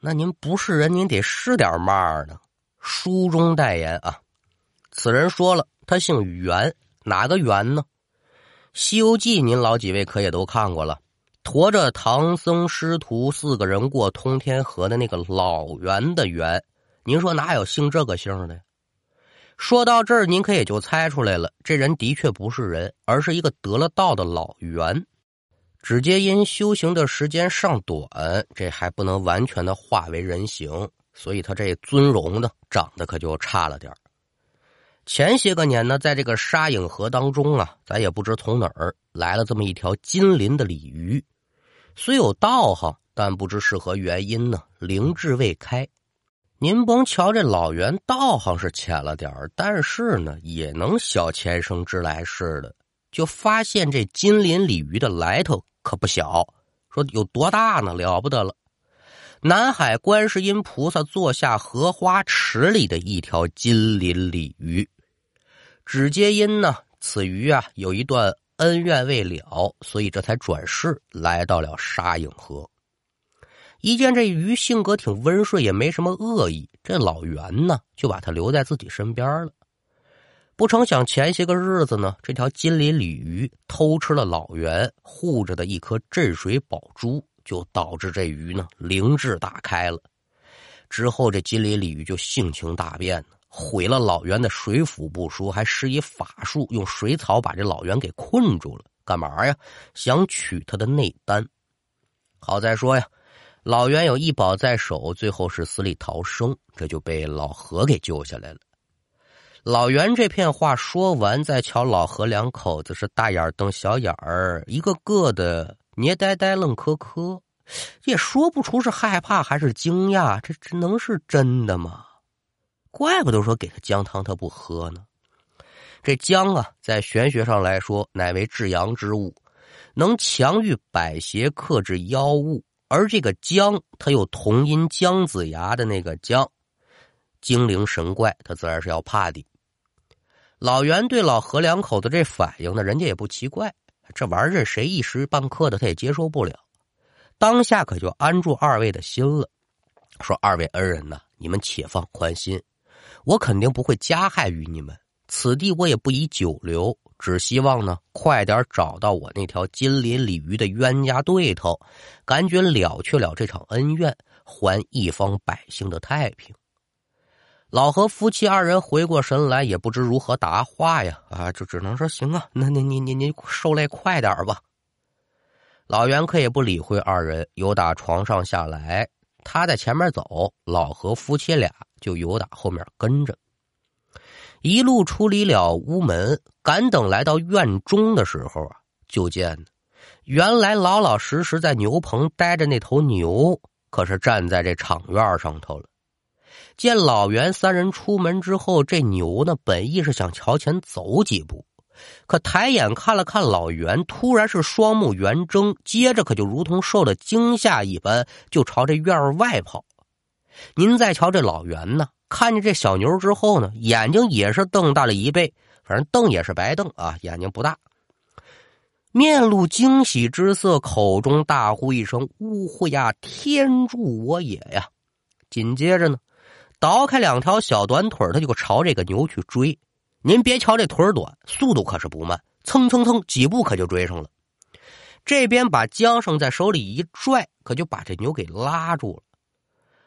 那您不是人，您得是点嘛呢？书中代言啊，此人说了，他姓袁，哪个袁呢？《西游记》您老几位可也都看过了，驮着唐僧师徒四个人过通天河的那个老袁的袁，您说哪有姓这个姓的？说到这儿，您可也就猜出来了，这人的确不是人，而是一个得了道的老袁。只接因修行的时间尚短，这还不能完全的化为人形，所以他这尊容呢，长得可就差了点前些个年呢，在这个沙影河当中啊，咱也不知从哪儿来了这么一条金鳞的鲤鱼，虽有道行，但不知是何原因呢，灵智未开。您甭瞧这老袁道行是浅了点但是呢，也能晓前生之来似的，就发现这金鳞鲤鱼的来头可不小。说有多大呢？了不得了！南海观世音菩萨座下荷花池里的一条金鳞鲤鱼。只皆因呢，此鱼啊有一段恩怨未了，所以这才转世来到了沙影河。一见这鱼性格挺温顺，也没什么恶意，这老袁呢就把它留在自己身边了。不成想前些个日子呢，这条金鳞鲤鱼偷吃了老袁护着的一颗镇水宝珠，就导致这鱼呢灵智大开了。之后这金鳞鲤鱼就性情大变，毁了老袁的水府不说，还施以法术，用水草把这老袁给困住了。干嘛呀？想取他的内丹。好在说呀。老袁有一宝在手，最后是死里逃生，这就被老何给救下来了。老袁这片话说完，再瞧老何两口子是大眼瞪小眼儿，一个个的捏呆呆愣磕磕，也说不出是害怕还是惊讶，这这能是真的吗？怪不得说给他姜汤他不喝呢。这姜啊，在玄学上来说，乃为至阳之物，能强御百邪，克制妖物。而这个姜，它又同音姜子牙的那个姜，精灵神怪，他自然是要怕的。老袁对老何两口子这反应呢，人家也不奇怪，这玩意儿谁一时半刻的他也接受不了。当下可就安住二位的心了，说二位恩人呐，你们且放宽心，我肯定不会加害于你们，此地我也不宜久留。只希望呢，快点找到我那条金鳞鲤鱼的冤家对头，赶紧了却了这场恩怨，还一方百姓的太平。老何夫妻二人回过神来，也不知如何答话呀，啊，就只能说行啊，那您您您您受累快点吧。老袁可也不理会二人，由打床上下来，他在前面走，老何夫妻俩就由打后面跟着。一路出离了屋门，赶等来到院中的时候啊，就见原来老老实实在牛棚待着那头牛，可是站在这场院上头了。见老袁三人出门之后，这牛呢，本意是想朝前走几步，可抬眼看了看老袁，突然是双目圆睁，接着可就如同受了惊吓一般，就朝这院外跑。您再瞧这老袁呢？看见这小牛之后呢，眼睛也是瞪大了一倍，反正瞪也是白瞪啊，眼睛不大，面露惊喜之色，口中大呼一声：“呜呼呀，天助我也呀！”紧接着呢，倒开两条小短腿，他就朝这个牛去追。您别瞧这腿短，速度可是不慢，蹭蹭蹭几步可就追上了。这边把缰绳在手里一拽，可就把这牛给拉住了。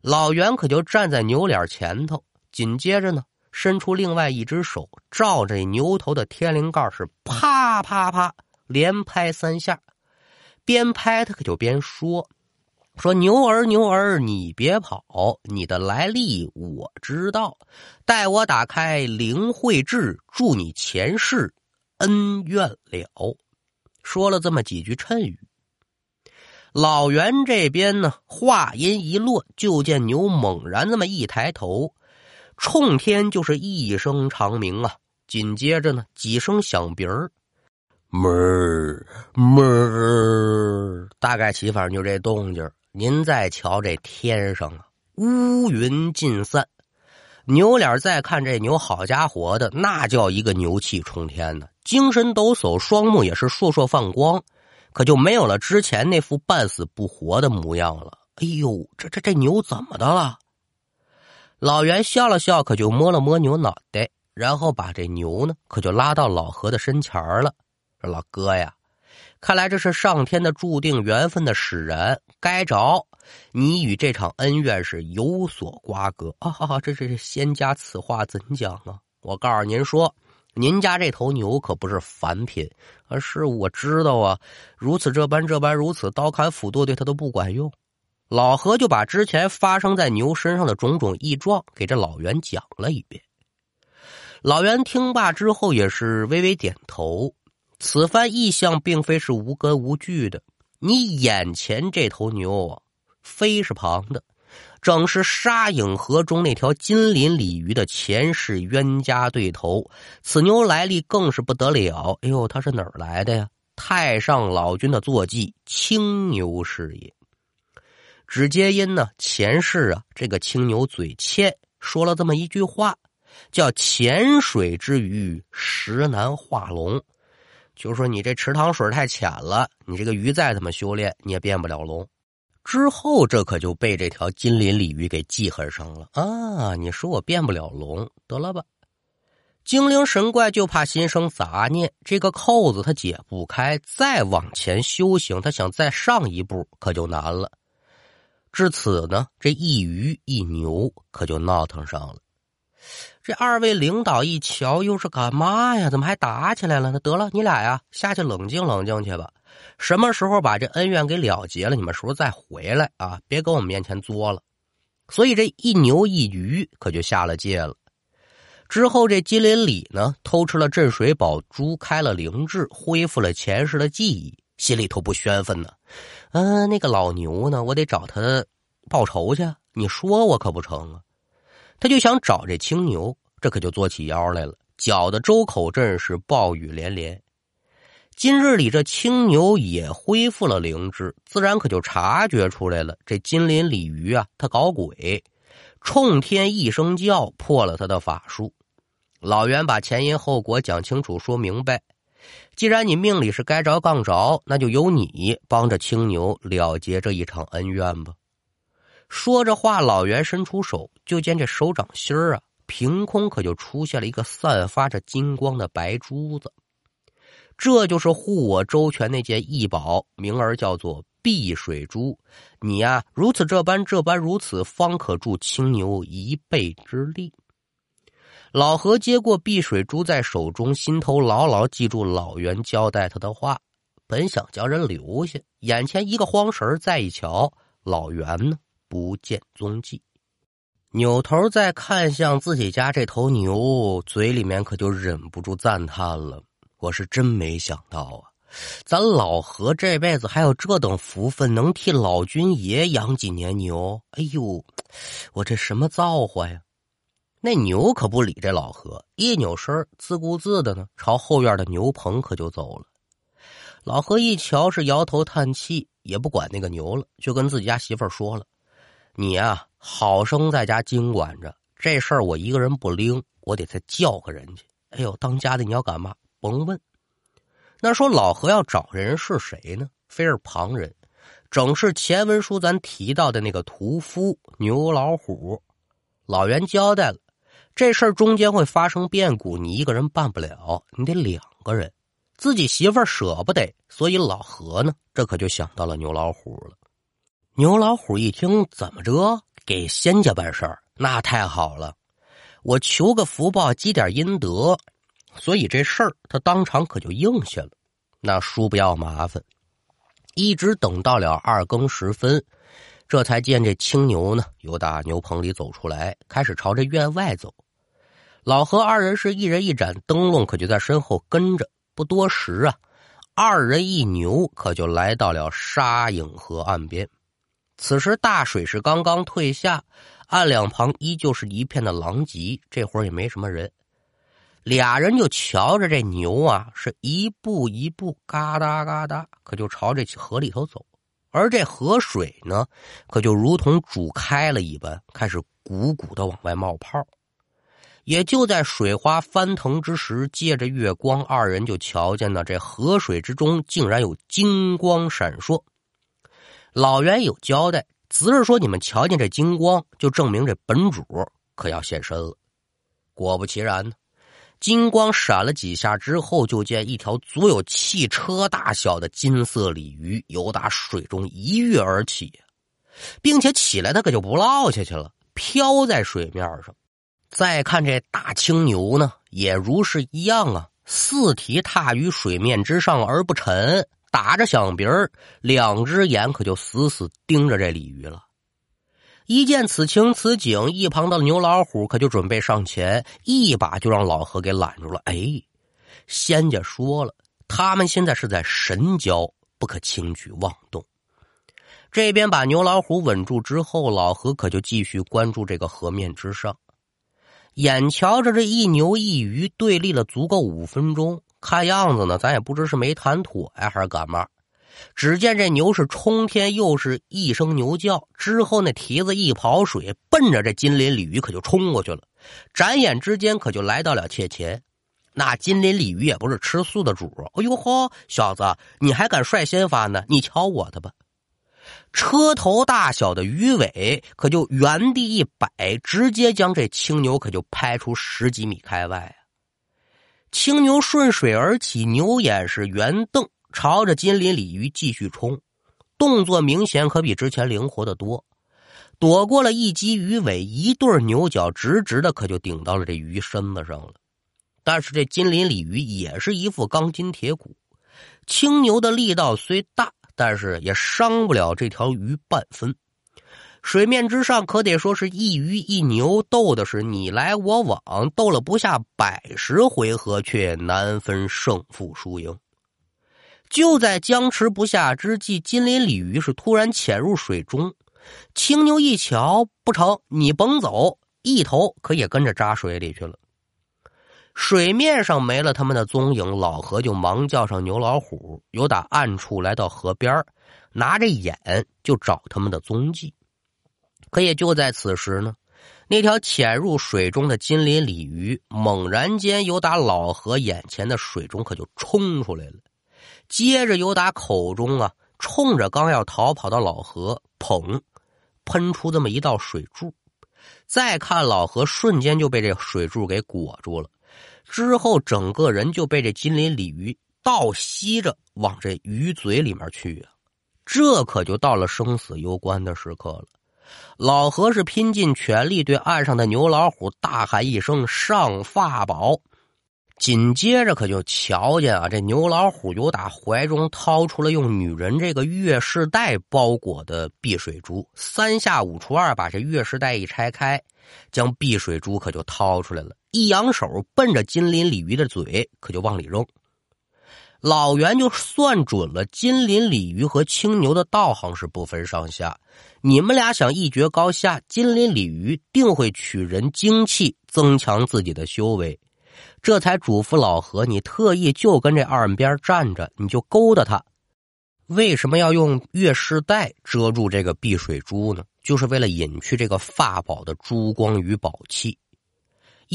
老袁可就站在牛脸前头，紧接着呢，伸出另外一只手，照着牛头的天灵盖是啪啪啪连拍三下，边拍他可就边说：“说牛儿牛儿，你别跑，你的来历我知道，待我打开灵慧智，祝你前世恩怨了。”说了这么几句谶语。老袁这边呢，话音一落，就见牛猛然这么一抬头，冲天就是一声长鸣啊！紧接着呢，几声响鼻儿，哞哞，大概起反正就这动静您再瞧这天上啊，乌云尽散，牛脸再看这牛，好家伙的，那叫一个牛气冲天呢，精神抖擞，双目也是烁烁放光。可就没有了之前那副半死不活的模样了。哎呦，这这这牛怎么的了？”老袁笑了笑，可就摸了摸牛脑袋，然后把这牛呢，可就拉到老何的身前了。说：“老哥呀，看来这是上天的注定缘分的使然，该着你与这场恩怨是有所瓜葛 啊！哈哈，这这仙家此话怎讲啊？我告诉您说。”您家这头牛可不是凡品，而是我知道啊，如此这般这般如此，刀砍斧剁对他都不管用。老何就把之前发生在牛身上的种种异状给这老袁讲了一遍。老袁听罢之后也是微微点头，此番意象并非是无根无据的。你眼前这头牛啊，非是旁的。正是沙影河中那条金鳞鲤鱼的前世冤家对头，此牛来历更是不得了。哎呦，他是哪儿来的呀？太上老君的坐骑青牛是也。只皆因呢前世啊，这个青牛嘴欠，说了这么一句话，叫“浅水之鱼，实难化龙”，就说你这池塘水太浅了，你这个鱼再怎么修炼，你也变不了龙。之后，这可就被这条金鳞鲤鱼给记恨上了啊！你说我变不了龙，得了吧？精灵神怪就怕心生杂念，这个扣子他解不开，再往前修行，他想再上一步可就难了。至此呢，这一鱼一牛可就闹腾上了。这二位领导一瞧，又是干嘛呀？怎么还打起来了？那得了，你俩呀，下去冷静冷静去吧。什么时候把这恩怨给了结了？你们时候再回来啊！别跟我们面前作了。所以这一牛一鱼可就下了界了。之后这金鳞里呢，偷吃了镇水宝珠，开了灵智，恢复了前世的记忆，心里头不宣愤呢。嗯，那个老牛呢，我得找他报仇去。你说我可不成啊？他就想找这青牛，这可就作起妖来了，搅得周口镇是暴雨连连。今日里，这青牛也恢复了灵智，自然可就察觉出来了。这金鳞鲤鱼啊，他搞鬼，冲天一声叫，破了他的法术。老袁把前因后果讲清楚，说明白。既然你命里是该着杠着，那就由你帮着青牛了结这一场恩怨吧。说着话，老袁伸出手，就见这手掌心儿啊，凭空可就出现了一个散发着金光的白珠子。这就是护我周全那件异宝，名儿叫做碧水珠。你呀，如此这般这般如此，方可助青牛一臂之力。老何接过碧水珠在手中，心头牢牢记住老袁交代他的话。本想将人留下，眼前一个慌神儿再一瞧，老袁呢不见踪迹。扭头再看向自己家这头牛，嘴里面可就忍不住赞叹了。我是真没想到啊，咱老何这辈子还有这等福分，能替老君爷养几年牛。哎呦，我这什么造化呀！那牛可不理这老何，一扭身，自顾自的呢，朝后院的牛棚可就走了。老何一瞧是摇头叹气，也不管那个牛了，就跟自己家媳妇儿说了：“你呀，好生在家经管着，这事儿我一个人不拎，我得再叫个人去。哎呦，当家的你要干嘛？”甭问，那说老何要找人是谁呢？非是旁人，正是前文书咱提到的那个屠夫牛老虎。老袁交代了，这事儿中间会发生变故，你一个人办不了，你得两个人。自己媳妇舍不得，所以老何呢，这可就想到了牛老虎了。牛老虎一听，怎么着给仙家办事儿？那太好了，我求个福报，积点阴德。所以这事儿他当场可就应下了，那叔不要麻烦，一直等到了二更时分，这才见这青牛呢由打牛棚里走出来，开始朝着院外走。老何二人是一人一盏灯笼，可就在身后跟着。不多时啊，二人一牛可就来到了沙影河岸边。此时大水是刚刚退下，岸两旁依旧是一片的狼藉，这会儿也没什么人。俩人就瞧着这牛啊，是一步一步嘎哒嘎哒，可就朝这河里头走。而这河水呢，可就如同煮开了一般，开始鼓鼓的往外冒泡。也就在水花翻腾之时，借着月光，二人就瞧见了这河水之中竟然有金光闪烁。老袁有交代，只是说你们瞧见这金光，就证明这本主可要现身了。果不其然呢，金光闪了几下之后，就见一条足有汽车大小的金色鲤鱼由打水中一跃而起，并且起来它可就不落下去了，飘在水面上。再看这大青牛呢，也如是一样啊，四蹄踏于水面之上而不沉，打着响鼻儿，两只眼可就死死盯着这鲤鱼了。一见此情此景，一旁的牛老虎可就准备上前，一把就让老何给揽住了。哎，仙家说了，他们现在是在神交，不可轻举妄动。这边把牛老虎稳住之后，老何可就继续关注这个河面之上。眼瞧着这一牛一鱼对立了足够五分钟，看样子呢，咱也不知是没谈妥呀，还是干嘛。只见这牛是冲天，又是一声牛叫，之后那蹄子一跑水，奔着这金鳞鲤鱼可就冲过去了。眨眼之间，可就来到了切前。那金鳞鲤鱼也不是吃素的主，哎呦呵，小子，你还敢率先发呢？你瞧我的吧！车头大小的鱼尾可就原地一摆，直接将这青牛可就拍出十几米开外！青牛顺水而起，牛眼是圆瞪，朝着金鳞鲤鱼继续冲，动作明显可比之前灵活的多，躲过了一击鱼尾，一对牛角直直的可就顶到了这鱼身子上了。但是这金鳞鲤鱼也是一副钢筋铁骨，青牛的力道虽大。但是也伤不了这条鱼半分。水面之上可得说是一鱼一牛斗的是你来我往，斗了不下百十回合，却难分胜负输赢。就在僵持不下之际，金鳞鲤鱼是突然潜入水中。青牛一瞧，不成，你甭走，一头可也跟着扎水里去了。水面上没了他们的踪影，老何就忙叫上牛老虎，由打暗处来到河边，拿着眼就找他们的踪迹。可也就在此时呢，那条潜入水中的金鳞鲤鱼猛然间由打老何眼前的水中可就冲出来了，接着由打口中啊，冲着刚要逃跑的老何，砰，喷出这么一道水柱。再看老何，瞬间就被这水柱给裹住了。之后，整个人就被这金鳞鲤鱼倒吸着往这鱼嘴里面去啊！这可就到了生死攸关的时刻了。老何是拼尽全力对岸上的牛老虎大喊一声：“上法宝！”紧接着，可就瞧见啊，这牛老虎由打怀中掏出了用女人这个月事带包裹的碧水珠，三下五除二把这月事带一拆开，将碧水珠可就掏出来了，一扬手奔着金鳞鲤鱼的嘴可就往里扔。老袁就算准了金鳞鲤鱼和青牛的道行是不分上下，你们俩想一决高下，金鳞鲤鱼定会取人精气，增强自己的修为。这才嘱咐老何：“你特意就跟这岸边站着，你就勾搭他。为什么要用月事带遮住这个碧水珠呢？就是为了隐去这个法宝的珠光与宝气。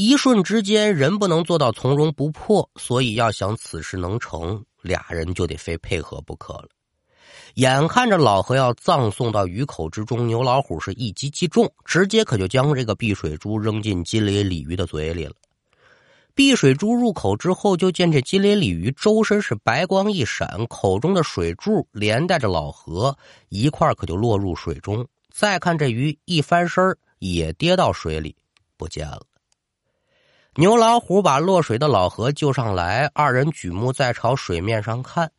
一瞬之间，人不能做到从容不迫，所以要想此事能成，俩人就得非配合不可了。眼看着老何要葬送到鱼口之中，牛老虎是一击即中，直接可就将这个碧水珠扔进金鳞鲤鱼的嘴里了。”碧水珠入口之后，就见这金鳞鲤鱼周身是白光一闪，口中的水柱连带着老何一块可就落入水中。再看这鱼一翻身也跌到水里不见了。牛老虎把落水的老何救上来，二人举目再朝水面上看，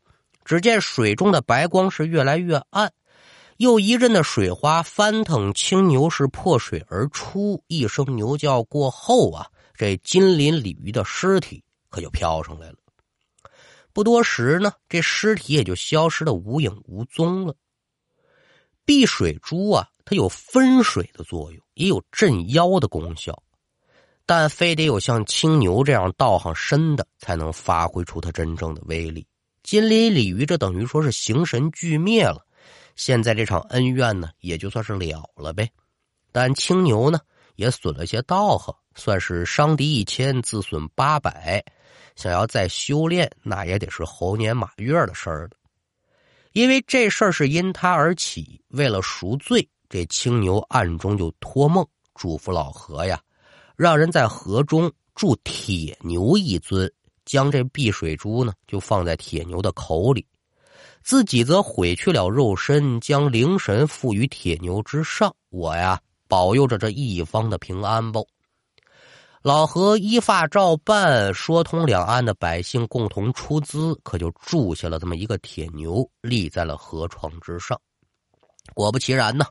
只见水中的白光是越来越暗，又一阵的水花翻腾，青牛是破水而出，一声牛叫过后啊。这金鳞鲤鱼的尸体可就飘上来了，不多时呢，这尸体也就消失的无影无踪了。碧水珠啊，它有分水的作用，也有镇妖的功效，但非得有像青牛这样道行深的，才能发挥出它真正的威力。金鳞鲤鱼这等于说是形神俱灭了，现在这场恩怨呢，也就算是了了呗。但青牛呢？也损了些道行，算是伤敌一千，自损八百。想要再修炼，那也得是猴年马月的事儿了。因为这事儿是因他而起，为了赎罪，这青牛暗中就托梦嘱咐老何呀，让人在河中铸铁牛一尊，将这碧水珠呢就放在铁牛的口里，自己则毁去了肉身，将灵神附于铁牛之上。我呀，保佑着这一方的平安不？老何依法照办，说通两岸的百姓共同出资，可就铸下了这么一个铁牛，立在了河床之上。果不其然呢，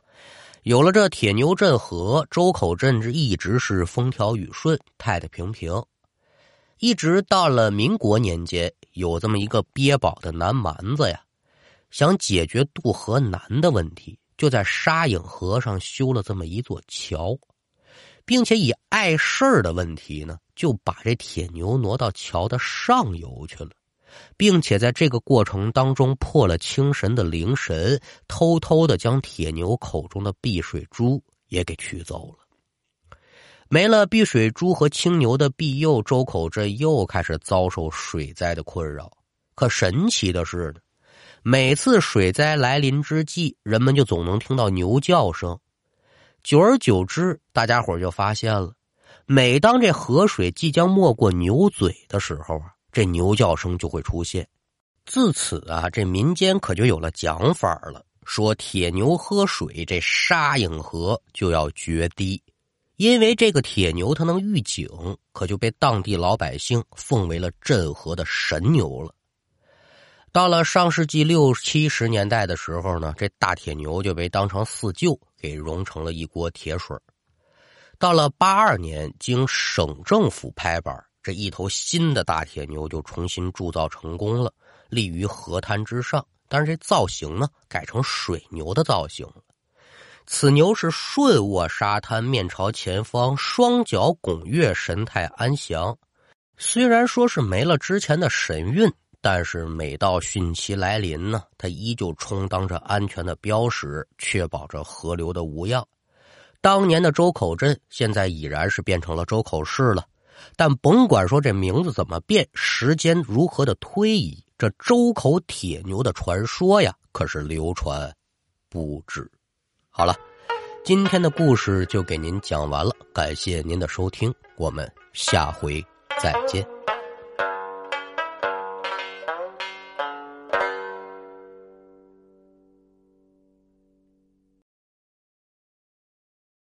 有了这铁牛镇河，周口镇这一直是风调雨顺、太太平平。一直到了民国年间，有这么一个憋宝的南蛮子呀，想解决渡河难的问题，就在沙影河上修了这么一座桥。并且以碍事儿的问题呢，就把这铁牛挪到桥的上游去了，并且在这个过程当中破了青神的灵神，偷偷的将铁牛口中的碧水珠也给取走了。没了碧水珠和青牛的庇佑，周口镇又开始遭受水灾的困扰。可神奇的是，每次水灾来临之际，人们就总能听到牛叫声。久而久之，大家伙就发现了，每当这河水即将没过牛嘴的时候啊，这牛叫声就会出现。自此啊，这民间可就有了讲法了，说铁牛喝水，这沙影河就要决堤，因为这个铁牛它能预警，可就被当地老百姓奉为了镇河的神牛了。到了上世纪六七十年代的时候呢，这大铁牛就被当成四旧，给融成了一锅铁水。到了八二年，经省政府拍板，这一头新的大铁牛就重新铸造成功了，立于河滩之上。但是这造型呢，改成水牛的造型。此牛是顺卧沙滩，面朝前方，双脚拱月，神态安详。虽然说是没了之前的神韵。但是每到汛期来临呢，它依旧充当着安全的标识，确保着河流的无恙。当年的周口镇现在已然是变成了周口市了，但甭管说这名字怎么变，时间如何的推移，这周口铁牛的传说呀，可是流传不止。好了，今天的故事就给您讲完了，感谢您的收听，我们下回再见。